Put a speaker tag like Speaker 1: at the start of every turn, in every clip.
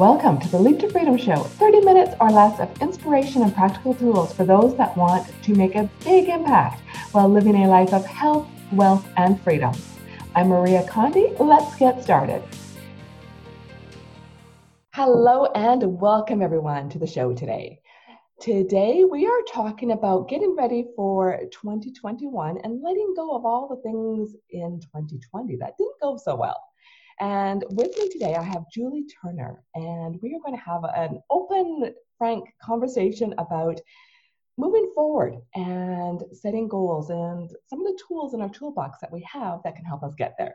Speaker 1: Welcome to the Leap to Freedom Show 30 minutes or less of inspiration and practical tools for those that want to make a big impact while living a life of health, wealth, and freedom. I'm Maria Condi. Let's get started. Hello and welcome everyone to the show today. Today we are talking about getting ready for 2021 and letting go of all the things in 2020 that didn't go so well. And with me today, I have Julie Turner, and we are going to have an open, frank conversation about moving forward and setting goals and some of the tools in our toolbox that we have that can help us get there.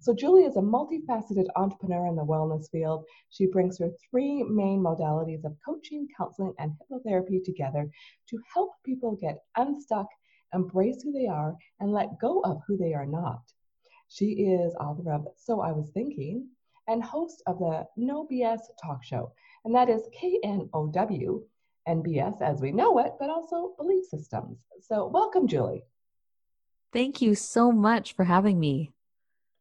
Speaker 1: So, Julie is a multifaceted entrepreneur in the wellness field. She brings her three main modalities of coaching, counseling, and hypnotherapy together to help people get unstuck, embrace who they are, and let go of who they are not. She is author of So I Was Thinking and host of the Know BS talk show. And that is K N O W and BS as we know it, but also belief systems. So welcome, Julie.
Speaker 2: Thank you so much for having me.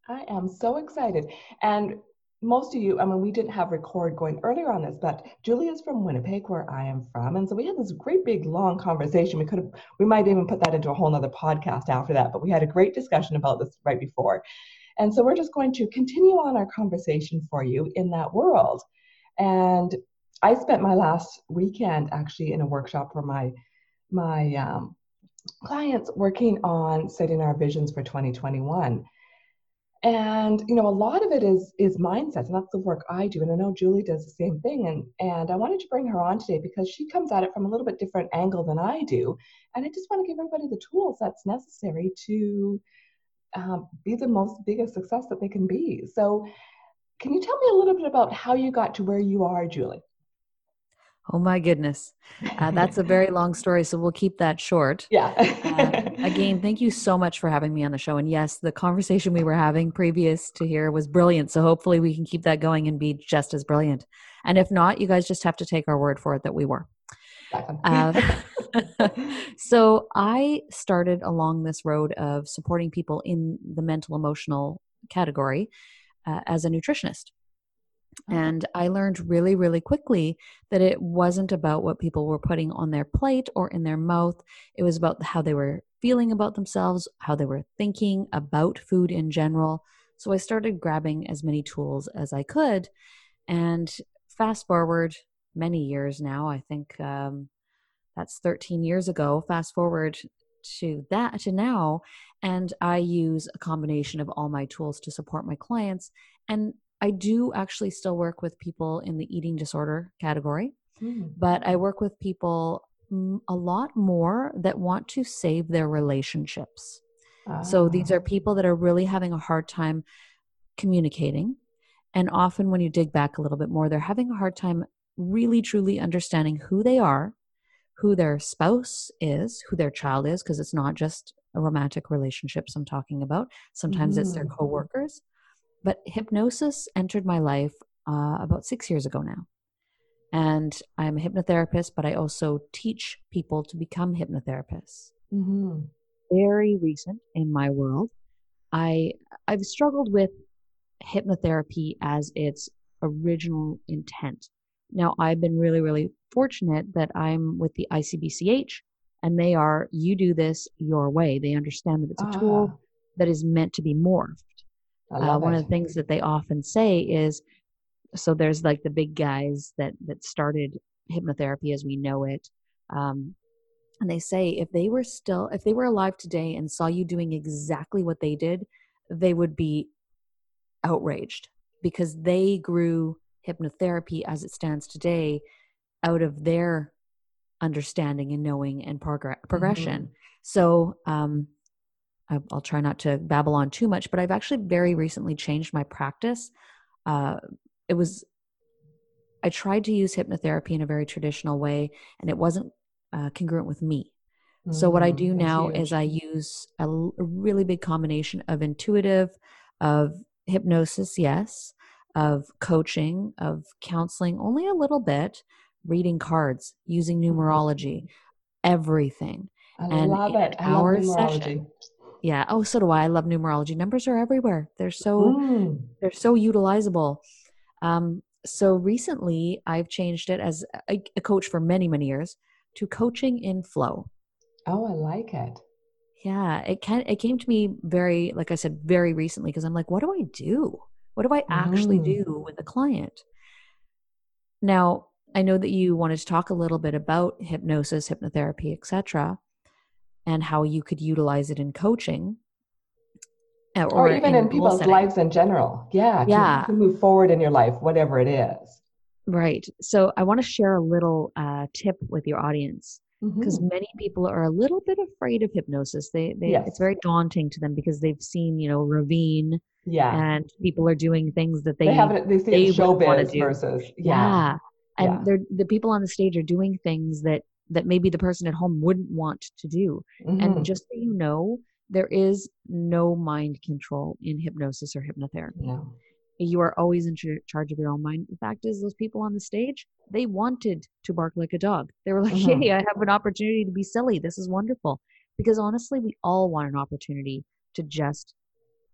Speaker 1: I am so excited. And most of you, I mean, we didn't have record going earlier on this, but Julie is from Winnipeg, where I am from. And so we had this great big long conversation. We could have, we might even put that into a whole nother podcast after that, but we had a great discussion about this right before. And so we're just going to continue on our conversation for you in that world. And I spent my last weekend actually in a workshop for my my um, clients working on setting our visions for 2021 and you know a lot of it is is mindset and that's the work i do and i know julie does the same thing and and i wanted to bring her on today because she comes at it from a little bit different angle than i do and i just want to give everybody the tools that's necessary to um, be the most biggest success that they can be. So can you tell me a little bit about how you got to where you are julie
Speaker 2: Oh my goodness. Uh, that's a very long story, so we'll keep that short.
Speaker 1: Yeah.
Speaker 2: uh, again, thank you so much for having me on the show. And yes, the conversation we were having previous to here was brilliant. So hopefully we can keep that going and be just as brilliant. And if not, you guys just have to take our word for it that we were. Uh, so I started along this road of supporting people in the mental emotional category uh, as a nutritionist. Mm-hmm. And I learned really, really quickly that it wasn't about what people were putting on their plate or in their mouth. It was about how they were feeling about themselves, how they were thinking about food in general. So I started grabbing as many tools as I could. And fast forward many years now, I think um, that's 13 years ago. Fast forward to that to now and i use a combination of all my tools to support my clients and I do actually still work with people in the eating disorder category, mm. but I work with people a lot more that want to save their relationships. So these are ah. people that are really having a hard time communicating. And often, when you dig back a little bit more, they're having a hard time really truly understanding who they are, who their spouse is, who their child is, because it's not just a romantic relationships I'm talking about. Sometimes mm. it's their mm. coworkers. But hypnosis entered my life uh, about six years ago now. And I'm a hypnotherapist, but I also teach people to become hypnotherapists. Mm-hmm. Very recent in my world. I I've struggled with hypnotherapy as its original intent. Now I've been really, really fortunate that I'm with the ICBCH and they are you do this your way. They understand that it's a tool ah. that is meant to be morphed. Uh, one of the things that they often say is so there's like the big guys that that started hypnotherapy as we know it um, and they say if they were still if they were alive today and saw you doing exactly what they did they would be outraged because they grew hypnotherapy as it stands today out of their understanding and knowing and progr- progression mm-hmm. so um, I'll try not to babble on too much, but I've actually very recently changed my practice. Uh, it was, I tried to use hypnotherapy in a very traditional way, and it wasn't uh, congruent with me. Mm-hmm. So, what I mm-hmm. do now is I use a, a really big combination of intuitive, of hypnosis, yes, of coaching, of counseling, only a little bit, reading cards, using mm-hmm. numerology, everything.
Speaker 1: I and love it. I love numerology. Session,
Speaker 2: yeah. Oh, so do I. I love numerology. Numbers are everywhere. They're so mm. they're so utilizable. Um, so recently I've changed it as a, a coach for many, many years to coaching in flow.
Speaker 1: Oh, I like it.
Speaker 2: Yeah, it can it came to me very like I said very recently because I'm like what do I do? What do I actually
Speaker 1: Mm.
Speaker 2: do with a client? Now, I know that you wanted to talk a little bit about hypnosis, hypnotherapy, etc., and how you could utilize it in coaching uh,
Speaker 1: Or, even in
Speaker 2: goal
Speaker 1: people's
Speaker 2: setting.
Speaker 1: lives in general. Yeah. To,
Speaker 2: Yeah.
Speaker 1: to move forward in your life, whatever it is.
Speaker 2: Right. So I want to share a little uh, tip with your audience because
Speaker 1: Mhm.
Speaker 2: many people are a little bit afraid of hypnosis. They, they
Speaker 1: Yes.
Speaker 2: it's very daunting to them because they've seen, you know, Reveen
Speaker 1: Yeah.
Speaker 2: and people are doing things that they,
Speaker 1: They, have it, they see
Speaker 2: they
Speaker 1: it in
Speaker 2: wouldn't wanna
Speaker 1: showbiz
Speaker 2: do.
Speaker 1: versus,
Speaker 2: yeah.
Speaker 1: yeah.
Speaker 2: And
Speaker 1: yeah.
Speaker 2: they're the people on the stage are doing things that that maybe the person at home wouldn't want to do.
Speaker 1: Mhm.
Speaker 2: And just so you know, there is no mind control in hypnosis or hypnotherapy.
Speaker 1: no.
Speaker 2: You are always in char- charge of your own mind. The fact is, those people on the stage, they wanted to bark like a dog. They were like,
Speaker 1: Mhm.
Speaker 2: hey, I have an opportunity to be silly. This is wonderful. Because honestly, we all want an opportunity to just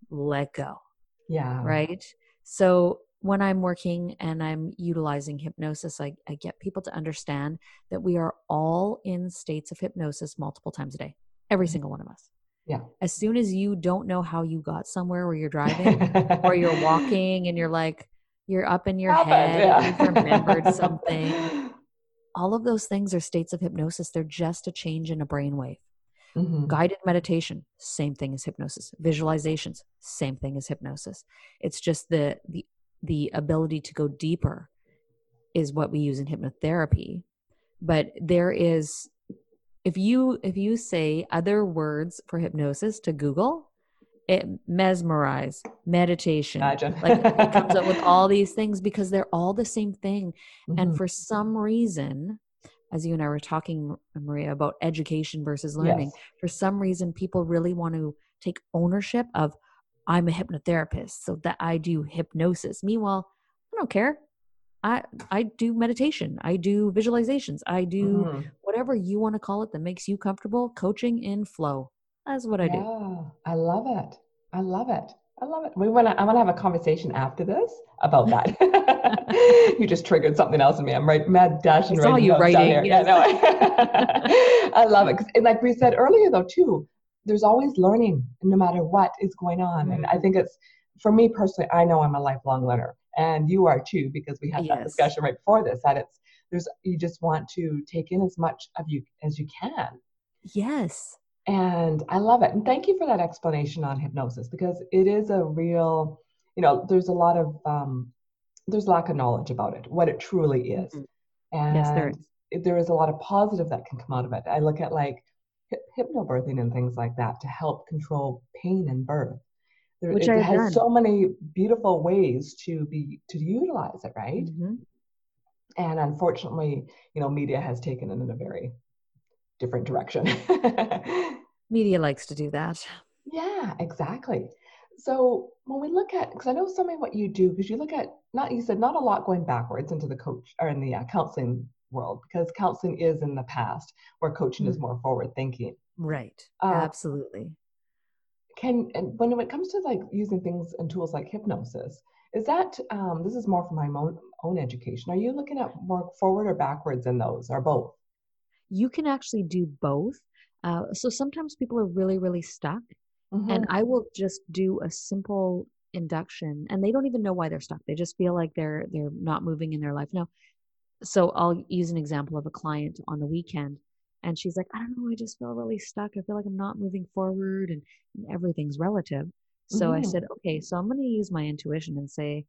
Speaker 2: let go,
Speaker 1: Yeah.
Speaker 2: right? So when I'm working and I'm utilizing hypnosis, I, I get people to understand that we are all in states of hypnosis multiple times a day, every
Speaker 1: Mhm.
Speaker 2: single one of us.
Speaker 1: Yeah.
Speaker 2: As soon as you don't know how you got somewhere where you're driving, or you're walking and you're like you're up in your head
Speaker 1: yeah.
Speaker 2: you've remembered something all of those things are states of hypnosis they're just a change in a brainwave
Speaker 1: Mhm.
Speaker 2: guided meditation same thing as hypnosis visualizations same thing as hypnosis it's just the the the ability to go deeper is what we use in hypnotherapy but there is if you if you say other words for hypnosis to google it mesmerize meditation
Speaker 1: Imagine.
Speaker 2: like it comes up with all these things because they're all the same thing and
Speaker 1: Mhm.
Speaker 2: for some reason as you and i were talking maria about education versus learning
Speaker 1: Yes.
Speaker 2: for some reason people really want to take ownership of i'm a hypnotherapist so that i do hypnosis meanwhile i don't care i i do meditation i do visualizations i do
Speaker 1: Mhm.
Speaker 2: whatever you want to call it that makes you comfortable coaching in flow that's what i do
Speaker 1: I love it. I love it. I love it. We want to. I want to have a conversation after this about that. you just triggered something else in me. I'm right, mad dashing
Speaker 2: I saw you writing,
Speaker 1: here. Yeah, no. I love it. And like we said earlier, though, too, there's always learning, no matter what is going on. And I
Speaker 2: Mhm.
Speaker 1: think it's for me personally. I know I'm a lifelong learner, and you are too, because we had that discussion right before this. That it's there's you just want to take in as much of you as you can.
Speaker 2: yes
Speaker 1: And I love it. And thank you for that explanation on hypnosis because it is a real, you know, there's a lot of, um, there's lack of knowledge about it, what it truly is.
Speaker 2: Mhm.
Speaker 1: And
Speaker 2: Yes, there is.
Speaker 1: there is a lot of positive that can come out of it. I look at like hypnobirthing and things like that to help control pain and birth. There,
Speaker 2: Which
Speaker 1: it
Speaker 2: I
Speaker 1: has
Speaker 2: done.
Speaker 1: so many beautiful ways to be to utilize it, right?
Speaker 2: Mhm.
Speaker 1: And unfortunately, you know, media has taken it in a very different direction.
Speaker 2: media likes to do that
Speaker 1: Yeah, exactly. So when we look at, because I know some of what you do, because you look at not you said not a lot going backwards into the coach or in the uh, counseling world, because counseling is in the past where coaching is
Speaker 2: Mhm.
Speaker 1: more forward thinking.
Speaker 2: right
Speaker 1: Uh,
Speaker 2: absolutely
Speaker 1: Can and when it comes to like using things and tools like hypnosis, is that um, this is more for my own own education? Are you looking at more forward or backwards in those, or both?
Speaker 2: you can actually do both uh, so sometimes people are really really stuck and
Speaker 1: Mhm.
Speaker 2: i will just do a simple induction and they don't even know why they're stuck they just feel like they're they're not moving in their life now so i'll use an example of a client on the weekend and she's like i don't know i just feel really stuck i feel like i'm not moving forward and, and everything's relative so i
Speaker 1: Mhm.
Speaker 2: said okay so i'm going to use my intuition and say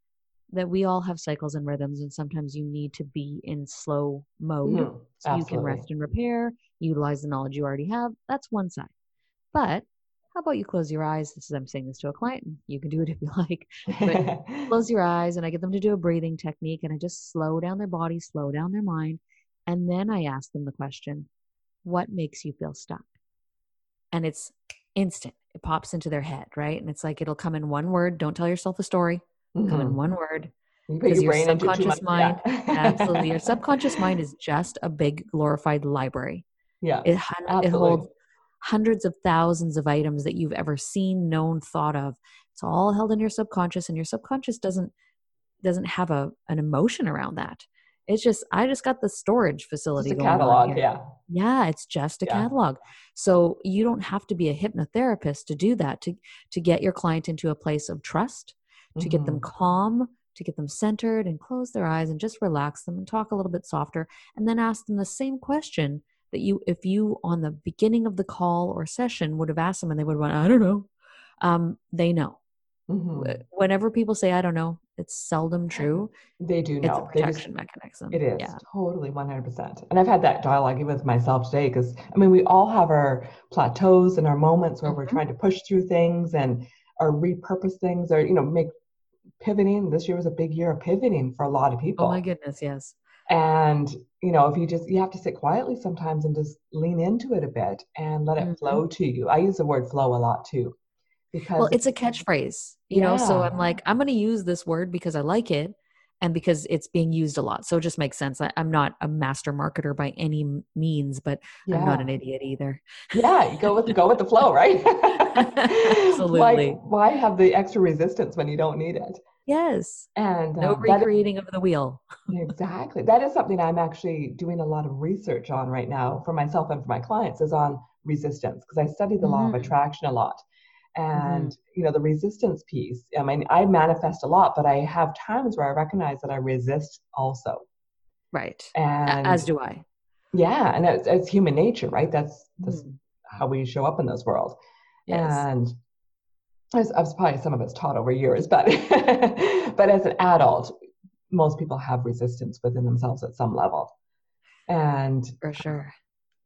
Speaker 2: that we all have cycles and rhythms and sometimes you need to be in slow mode
Speaker 1: Mhm.
Speaker 2: so you can rest and repair utilize the knowledge you already have that's one side but how about you close your eyes this is i'm saying this to a client and you can do it if you like but close your eyes and I get them to do a breathing technique and I just slow down their body, slow down their mind. And then I ask them the question, what makes you feel stuck? And it's instant. It pops into their head, right? And it's like it'll come in one word. Don't tell yourself a story. Come in
Speaker 1: Mhm.
Speaker 2: one word. Because
Speaker 1: your
Speaker 2: your
Speaker 1: brain
Speaker 2: subconscious
Speaker 1: yeah.
Speaker 2: Absolutely. Your subconscious mind is just a big glorified library.
Speaker 1: Yeah.
Speaker 2: It, it holds hundreds of thousands of items that you've ever seen, known, thought of. It's all held in your subconscious, and your subconscious doesn't doesn't have a an emotion around that it's just i just got the storage facility
Speaker 1: just a catalog yeah
Speaker 2: yeah it's just a
Speaker 1: Yeah.
Speaker 2: catalog so you don't have to be a hypnotherapist to do that to to get your client into a place of trust to get them
Speaker 1: Mhm.
Speaker 2: calm to get them centered and close their eyes and just relax them and talk a little bit softer and then ask them the same question that you if you on the beginning of the call or session would have asked them and they would have went i don't know um, they know
Speaker 1: Mhm.
Speaker 2: Whenever people say i don't know it's seldom true
Speaker 1: They do know
Speaker 2: it's a
Speaker 1: know. Just
Speaker 2: protection mechanism
Speaker 1: It is
Speaker 2: yeah
Speaker 1: totally 100%. And I've had that dialogue even with myself today because I mean, we all have our plateaus and our moments where we're
Speaker 2: Mhm.
Speaker 1: trying to push through things and or repurpose things or, you know, make pivoting. This year was a big year of pivoting for a lot of people.
Speaker 2: oh my goodness yes
Speaker 1: And, you know, if you just, you have to sit quietly sometimes and just lean into it a bit and let it
Speaker 2: Mhm.
Speaker 1: flow to you. I use the word flow a lot too. Because
Speaker 2: well it's a catchphrase you know so i'm like i'm going to use this word because i like it and because it's being used a lot so it just makes sense I, i'm not a master marketer by any means but i'm not an idiot either
Speaker 1: yeah, go with go with the flow, right?
Speaker 2: Absolutely.
Speaker 1: Why, why have the extra resistance when you don't need it?
Speaker 2: Yes
Speaker 1: And
Speaker 2: no
Speaker 1: um, that is-
Speaker 2: recreating of the wheel
Speaker 1: exactly that is something I'm actually doing a lot of research on right now for myself and for my clients is on resistance because I study the law of
Speaker 2: Mhm.
Speaker 1: attraction a lot. And you know the resistance piece. I mean, I manifest a lot, but I have times where I recognize that I resist also.
Speaker 2: right
Speaker 1: And
Speaker 2: as do i
Speaker 1: yeah, and it's, it's human nature, right? That's, that's
Speaker 2: Mm.
Speaker 1: how we show up in this world.
Speaker 2: yes
Speaker 1: And as, as probably some of us taught over years, but but as an adult, most people have resistance within themselves at some level. And
Speaker 2: for sure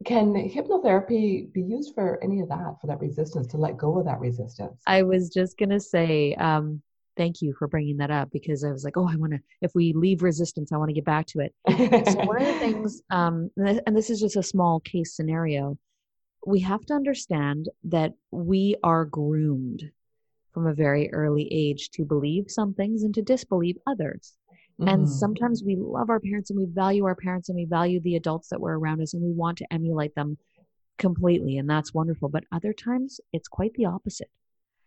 Speaker 1: can hypnotherapy be used for any of that, for that resistance, to let go of that resistance?
Speaker 2: I was just gonna say, um, thank you for bringing that up because I was like, oh, I want to. If we leave resistance, I want to get back to it. So one of the things, um, and this is just a small case scenario, we have to understand that we are groomed from a very early age to believe some things and to disbelieve others. And
Speaker 1: Mhm.
Speaker 2: sometimes we love our parents and we value our parents and we value the adults that were around us and we want to emulate them completely. And that's wonderful. But other times it's quite the opposite.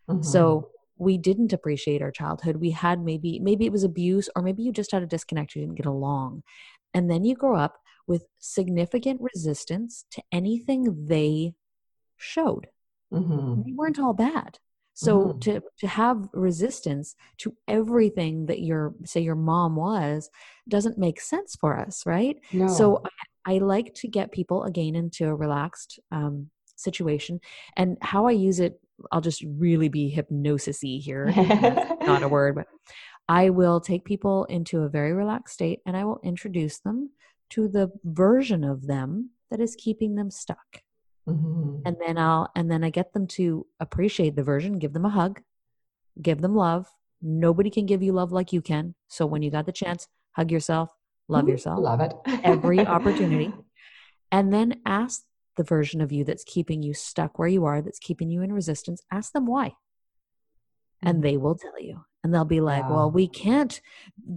Speaker 1: Mhm.
Speaker 2: So we didn't appreciate our childhood. We had maybe maybe it was abuse or maybe you just had a disconnect, you didn't get along. And then you grow up with significant resistance to anything they showed.
Speaker 1: Mhm.
Speaker 2: They weren't all bad. So
Speaker 1: Mhm.
Speaker 2: to to have resistance to everything that your say your mom was doesn't make sense for us, right?
Speaker 1: no.
Speaker 2: So I, I like to get people again into a relaxed um, situation, and how I use it, I'll just really be hypnosis-y here. not a word, but I will take people into a very relaxed state, and I will introduce them to the version of them that is keeping them stuck.
Speaker 1: Mhm.
Speaker 2: And then I'll and then I get them to appreciate the version, give them a hug, give them love. Nobody can give you love like you can. So when you got the chance, hug yourself, love
Speaker 1: Mhm.
Speaker 2: yourself
Speaker 1: Love it.
Speaker 2: every opportunity and then ask the version of you that's keeping you stuck where you are that's keeping you in resistance ask them why and they will tell you and they'll be like well we can't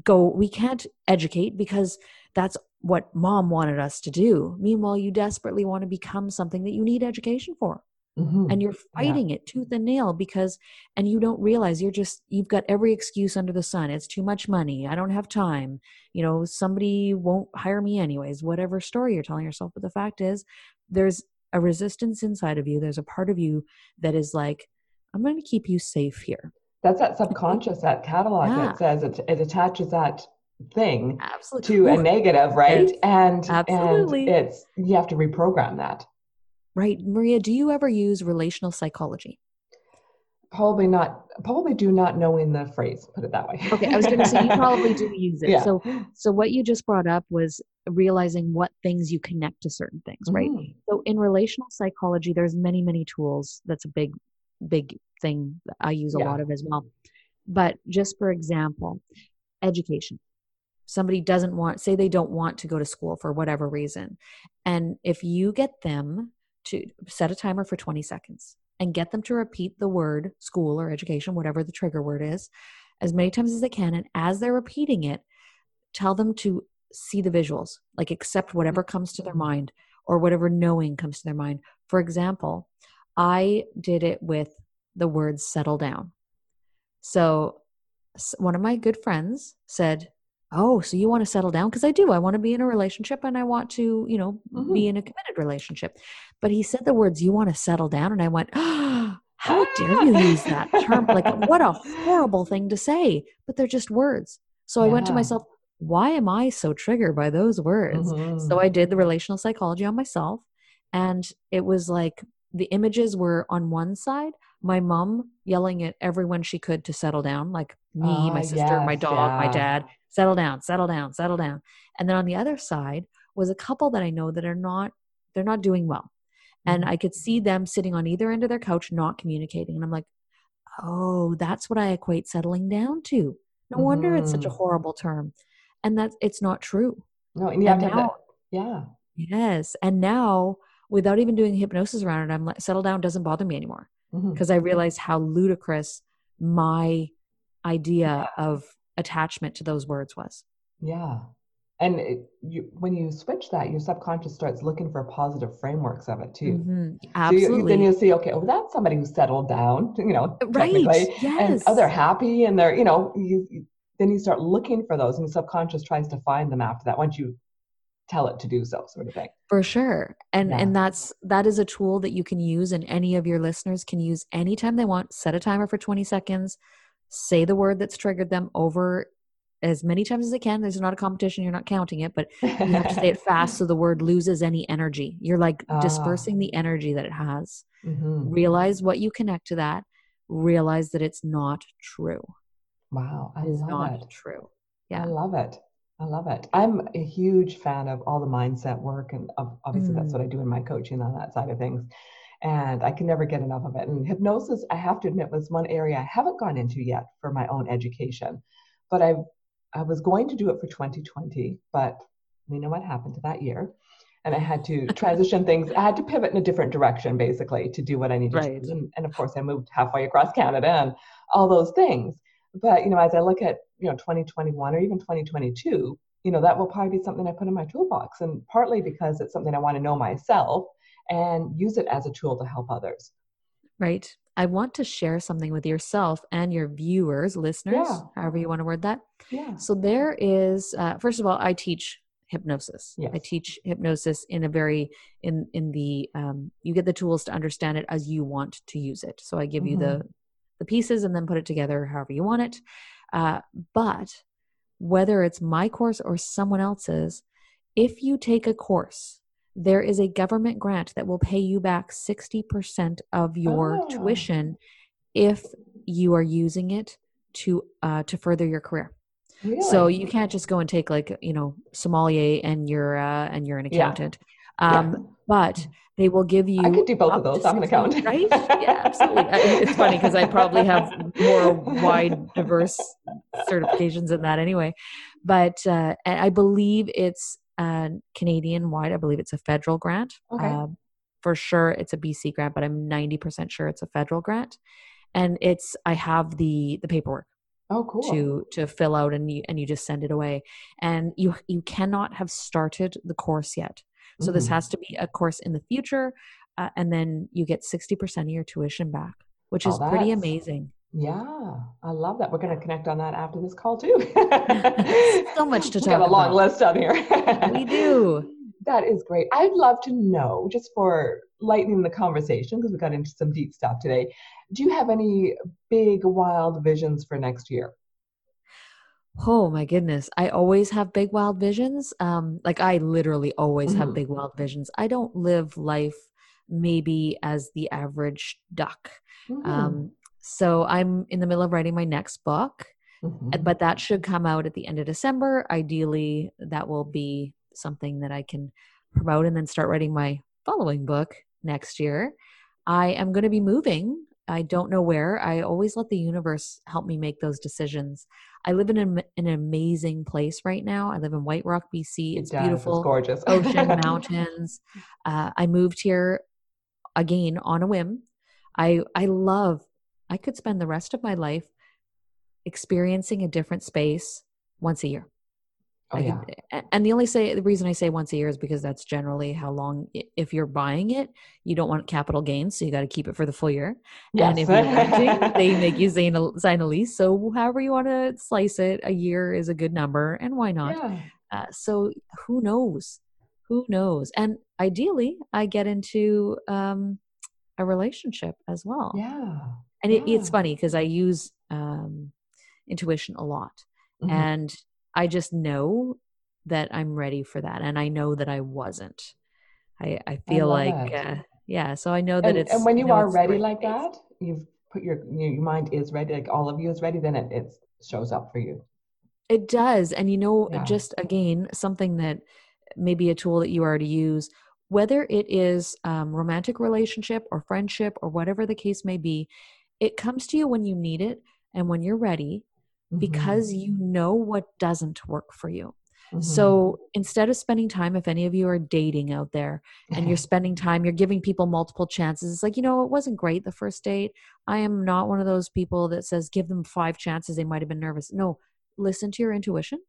Speaker 2: go we can't educate because that's what mom wanted us to do. Meanwhile you desperately want to become something that you need education for.
Speaker 1: Mhm.
Speaker 2: and you're fighting it tooth and nail because and you don't realize you're just you've got every excuse under the sun. It's too much money. I don't have time. You know somebody won't hire me anyways. Whatever story you're telling yourself. But the fact is there's a resistance inside of you. There's a part of you that is like i'm going to keep you safe here.
Speaker 1: That's that subconscious, that catalog
Speaker 2: Yeah.
Speaker 1: that says it, it attaches that thing
Speaker 2: absolutely
Speaker 1: to a negative, right?
Speaker 2: Yes,
Speaker 1: and
Speaker 2: absolutely.
Speaker 1: and it's you have to reprogram that.
Speaker 2: right maria do you ever use relational psychology
Speaker 1: Probably not. Probably do not know in the phrase. Put it that way.
Speaker 2: okay i was going to say you probably do use it
Speaker 1: Yeah.
Speaker 2: so so what you just brought up was realizing what things you connect to certain things right
Speaker 1: Mhm.
Speaker 2: so in relational psychology there's many many tools that's a big big thing that i use a
Speaker 1: Yeah.
Speaker 2: lot of as well but just for example education somebody doesn't want say they don't want to go to school for whatever reason and if you get them to set a timer for 20 seconds and get them to repeat the word school or education whatever the trigger word is as many times as they can and as they're repeating it tell them to see the visuals like accept whatever mm-hmm. comes to their mind or whatever knowing comes to their mind. For example i did it with the words settle down. So one of my good friends said, "Oh, so you want to settle down?" Because I do. I want to be in a relationship, and I want to, you know,
Speaker 1: Mhm.
Speaker 2: be in a committed relationship. But he said the words, "You want to settle down," and I went, "Oh, how dare you use that term? Like, what a horrible thing to say!" But they're just words. So I went to myself, "Why am I so triggered by those words?"
Speaker 1: Mhm.
Speaker 2: So I did the relational psychology on myself. And it was like the images were on one side, my mom yelling at everyone she could to settle down, like me,
Speaker 1: Ah,
Speaker 2: my sister, my
Speaker 1: yes,
Speaker 2: dog, my dad, settle down, settle down, settle down. And then on the other side was a couple that I know that are not, they're not doing well. And
Speaker 1: Mhm.
Speaker 2: I could see them sitting on either end of their couch, not communicating. And I'm like, oh, that's what I equate settling down to. No wonder it's such a
Speaker 1: Mhm.
Speaker 2: horrible term. And that's, it's not true.
Speaker 1: No, and you have
Speaker 2: And
Speaker 1: to have that. Yeah.
Speaker 2: Yes. And now, without even doing hypnosis around it, I'm like, settle down doesn't bother me anymore
Speaker 1: Mhm.
Speaker 2: because I realized how ludicrous my idea of attachment to those words was.
Speaker 1: Yeah. And it, you, when you switch that, your subconscious starts looking for positive frameworks of it too.
Speaker 2: Mhm.
Speaker 1: So you,
Speaker 2: Absolutely.
Speaker 1: then you see, okay, oh, that's somebody who settled down, you know,
Speaker 2: right.
Speaker 1: technically, and oh, they're happy, and they're, you know, you, you- then you start looking for those, and the subconscious tries to find them after that once you tell it to do so, sort of thing.
Speaker 2: For sure. And
Speaker 1: Yeah.
Speaker 2: and that's that is a tool that you can use and any of your listeners can use anytime they want. Set a timer for 20 seconds. Say the word that's triggered them over as many times as they can. There's not a competition, you're not counting it, but you have to say it fast so the word loses any energy. You're like
Speaker 1: Ah.
Speaker 2: dispersing the energy that it has.
Speaker 1: Mhm.
Speaker 2: Realize what you connect to that. Realize that it's not true.
Speaker 1: Wow, I
Speaker 2: It is
Speaker 1: love
Speaker 2: not
Speaker 1: it.
Speaker 2: true. Yeah.
Speaker 1: I love it. I love it. I'm a huge fan of all the mindset work, and ob- obviously that's
Speaker 2: Mm.
Speaker 1: what I do in my coaching on that side of things. And I can never get enough of it. And hypnosis, I have to admit, was one area I haven't gone into yet for my own education. But I, I was going to do it for 2020, but we know what happened to that year. And I had to transition things. I had to pivot in a different direction, basically, to do what I needed
Speaker 2: Right.
Speaker 1: to do. And, and of course, I moved halfway across Canada and all those things. But you know, as I look at you know 2021 or even 2022, you know that will probably be something I put in my toolbox, and partly because it's something I want to know myself and use it as a tool to help others.
Speaker 2: Right. I want to share something with yourself and your viewers, listeners,
Speaker 1: Yeah.
Speaker 2: however you want to word that.
Speaker 1: Yeah.
Speaker 2: So there is, uh, first of all, I teach hypnosis. I teach hypnosis in a very in in the um, you get the tools to understand it as you want to use it. So I give you the the pieces and then put it together however you want it. Uh, but whether it's my course or someone else's, if you take a course, there is a government grant that will pay you back 60% of your
Speaker 1: Oh.
Speaker 2: tuition if you are using it to uh, to further your career.
Speaker 1: Really?
Speaker 2: So you can't just go and take like you know sommelier and you're uh, and you're an accountant.
Speaker 1: Yeah.
Speaker 2: Um, But they will give you.
Speaker 1: I could do both of those. I'm an accountant.
Speaker 2: right? Yeah, absolutely. I- It's funny because I probably have more wide, diverse certifications in that anyway. But uh, I believe it's uh, Canadian wide. I believe it's a federal grant.
Speaker 1: Okay.
Speaker 2: Uh, for sure, it's a BC grant, but I'm 90% sure it's a federal grant. And it's I have the the paperwork
Speaker 1: oh, cool.
Speaker 2: to to fill out and you and you just send it away and you you cannot have started the course yet so this
Speaker 1: Mhm.
Speaker 2: has to be a course in the future uh, and then you get 60% of your tuition back which
Speaker 1: Oh,
Speaker 2: is pretty amazing
Speaker 1: Yeah, I love that. We're going to connect on that after this call too.
Speaker 2: So much to
Speaker 1: we got a long
Speaker 2: about.
Speaker 1: list on here.
Speaker 2: we do
Speaker 1: That is great. I'd love to know, just for lightening the conversation, because we got into some deep stuff today. Do you have any big, wild visions for next year?
Speaker 2: oh my goodness i always have big wild visions um like i literally always have
Speaker 1: Mhm.
Speaker 2: big wild visions i don't live life maybe as the average duck
Speaker 1: Mhm.
Speaker 2: um so i'm in the middle of writing my next book
Speaker 1: Mhm.
Speaker 2: Uh, but that should come out at the end of December. Ideally, that will be something that I can promote and then start writing my following book next year. I am going to be moving. I don't know where. I always let the universe help me make those decisions. I live in an, an amazing place right now. I live in White Rock, BC.
Speaker 1: It
Speaker 2: It's
Speaker 1: does.
Speaker 2: beautiful
Speaker 1: It's gorgeous.
Speaker 2: ocean, mountains. Uh, I moved here again on a whim. I I love. I could spend the rest of my life experiencing a different space once a year.
Speaker 1: Oh, yeah.
Speaker 2: and the only say the reason I say once a year is because that's generally how long. If you're buying it, you don't want capital gains, so you got to keep it for the full year.
Speaker 1: Yes.
Speaker 2: And if you're renting, they make you sign a, sign a lease. So however you want to slice it, a year is a good number, and why not?
Speaker 1: Yeah.
Speaker 2: Uh, so who knows? Who knows? And ideally, I get into um, a relationship as well.
Speaker 1: Yeah.
Speaker 2: And it, it's funny because I use um, intuition a lot,
Speaker 1: Mhm.
Speaker 2: and I just know that I'm ready for that, and I know that I wasn't. I I feel
Speaker 1: love
Speaker 2: like uh, yeah. So I know that
Speaker 1: and,
Speaker 2: it's
Speaker 1: and when
Speaker 2: I
Speaker 1: you
Speaker 2: know
Speaker 1: are ready
Speaker 2: right
Speaker 1: like that, you've put your your mind is ready, like all of you is ready, then it, it shows up for you.
Speaker 2: It does. And you know,
Speaker 1: Yeah.
Speaker 2: just again, something that maybe a tool that you already use, whether it is um, romantic relationship or friendship or whatever the case may be, it comes to you when you need it and when you're ready
Speaker 1: Mhm.
Speaker 2: because you know what doesn't work for you.
Speaker 1: Mhm.
Speaker 2: So instead of spending time, if any of you are dating out there and you're spending time, you're giving people multiple chances. It's like, you know, it wasn't great the first date. I am not one of those people that says give them five chances. They might have been nervous. No, listen to your intuition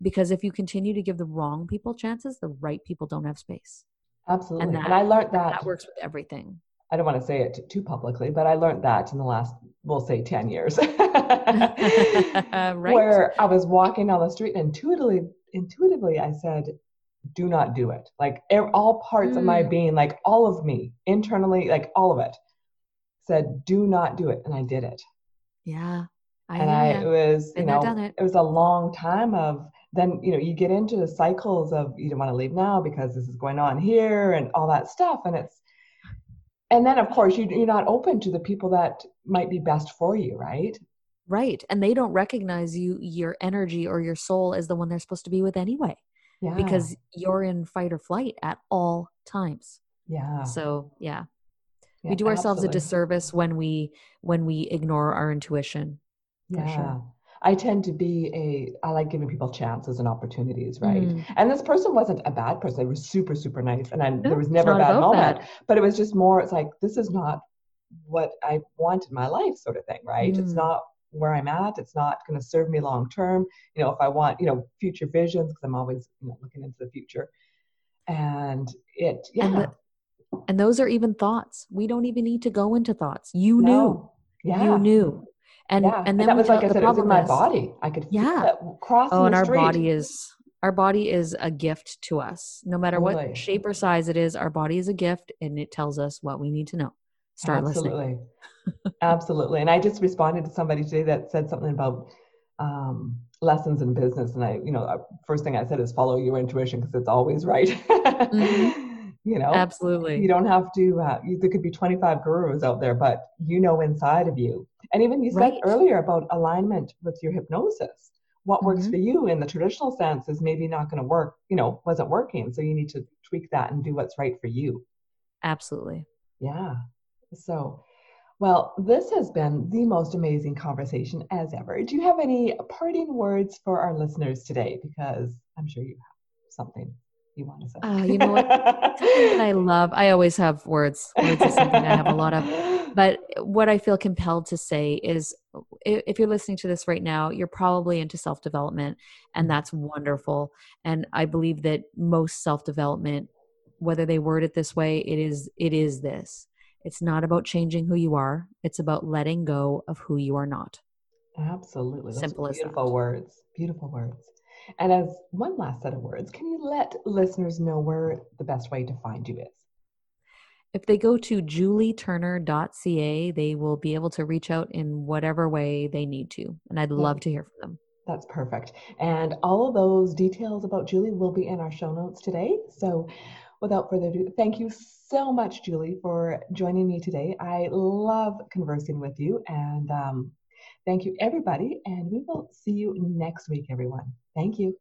Speaker 2: because if you continue to give the wrong people chances, the right people don't have space.
Speaker 1: absolutely, and,
Speaker 2: that-
Speaker 1: I learned that.
Speaker 2: That works with everything.
Speaker 1: I don't want to say it too publicly, but I learned that in the last, we'll say, ten years,
Speaker 2: right?
Speaker 1: where I was walking down the street and intuitively, intuitively, I said, "Do not do it." Like all parts of my
Speaker 2: Mm.
Speaker 1: being, like all of me, internally, like all of it, said, "Do not do it," and I did it.
Speaker 2: Yeah. I
Speaker 1: and I it was you know
Speaker 2: it.
Speaker 1: it was a long time of then you know you get into the cycles of you don't want to leave now because this is going on here and all that stuff and it's and then of course you, you're not open to the people that might be best for you right
Speaker 2: Right. And they don't recognize you, your energy or your soul as the one they're supposed to be with anyway,
Speaker 1: yeah
Speaker 2: because you're in fight or flight at all times.
Speaker 1: yeah,
Speaker 2: So yeah,
Speaker 1: yeah,
Speaker 2: we do ourselves a disservice when we when we ignore our intuition. for
Speaker 1: yeah
Speaker 2: sure.
Speaker 1: I tend to be a i like giving people chances and opportunities right
Speaker 2: Mm.
Speaker 1: and this person wasn't a bad person they were super super nice and I,
Speaker 2: No,
Speaker 1: there was never a bad moment
Speaker 2: that.
Speaker 1: but it was just more it's like this is not what i want in my life sort of thing right it's
Speaker 2: Mm.
Speaker 1: not where i'm at it's not going to serve me long term you know if i want you know future visions because i'm always you know looking into the future and it yeah
Speaker 2: And the- And those are even thoughts. We don't even need to go into thoughts. You knew.
Speaker 1: yeah
Speaker 2: You knew. And
Speaker 1: yeah
Speaker 2: and then
Speaker 1: that
Speaker 2: we
Speaker 1: was like
Speaker 2: tell-
Speaker 1: i
Speaker 2: the
Speaker 1: said it was in my
Speaker 2: is-
Speaker 1: body i could
Speaker 2: Yeah.
Speaker 1: it crossing
Speaker 2: Oh, and
Speaker 1: the
Speaker 2: our
Speaker 1: street.
Speaker 2: body is our body is a gift to us. No matter
Speaker 1: Totally.
Speaker 2: what shape or size it is, our body is a gift and it tells us what we need to know. Start listening.
Speaker 1: absolutely absolutely and i just responded to somebody today that said something about um, lessons in business and i you know uh, first thing i said is follow your intuition because it's always right you know
Speaker 2: Absolutely.
Speaker 1: you don't have to uh, you, there could be 25 gurus out there but you know inside of you and even you said
Speaker 2: Right.
Speaker 1: earlier about alignment with your hypnosis what works
Speaker 2: Mhm.
Speaker 1: for you in the traditional sense is maybe not going to work you know wasn't working so you need to tweak that and do what's right for you
Speaker 2: Absolutely.
Speaker 1: yeah. So, well, this has been the most amazing conversation as ever. Do you have any parting words for our listeners today? Because I'm sure you have something you want to say.
Speaker 2: Uh, you know what? I love. I always have words. Words is something I have a lot of. But what I feel compelled to say is if you're listening to this right now, you're probably into self development, and that's wonderful. And I believe that most self development, whether they word it this way, it is it is this. It's not about changing who you are. It's about letting go of who you are not.
Speaker 1: Absolutely. Those
Speaker 2: Simple as
Speaker 1: beautiful words. Beautiful words. And as one last set of words, can you let listeners know where the best way to find you is?
Speaker 2: If they go to julieturner.ca, they will be able to reach out in whatever way they need to. And I'd love to hear from them.
Speaker 1: That's perfect. And all of those details about Julie will be in our show notes today. So without further ado, thank you so much, Julie, for joining me today. I love conversing with you. And um, thank you, everybody. And we will see you next week, everyone. Thank you.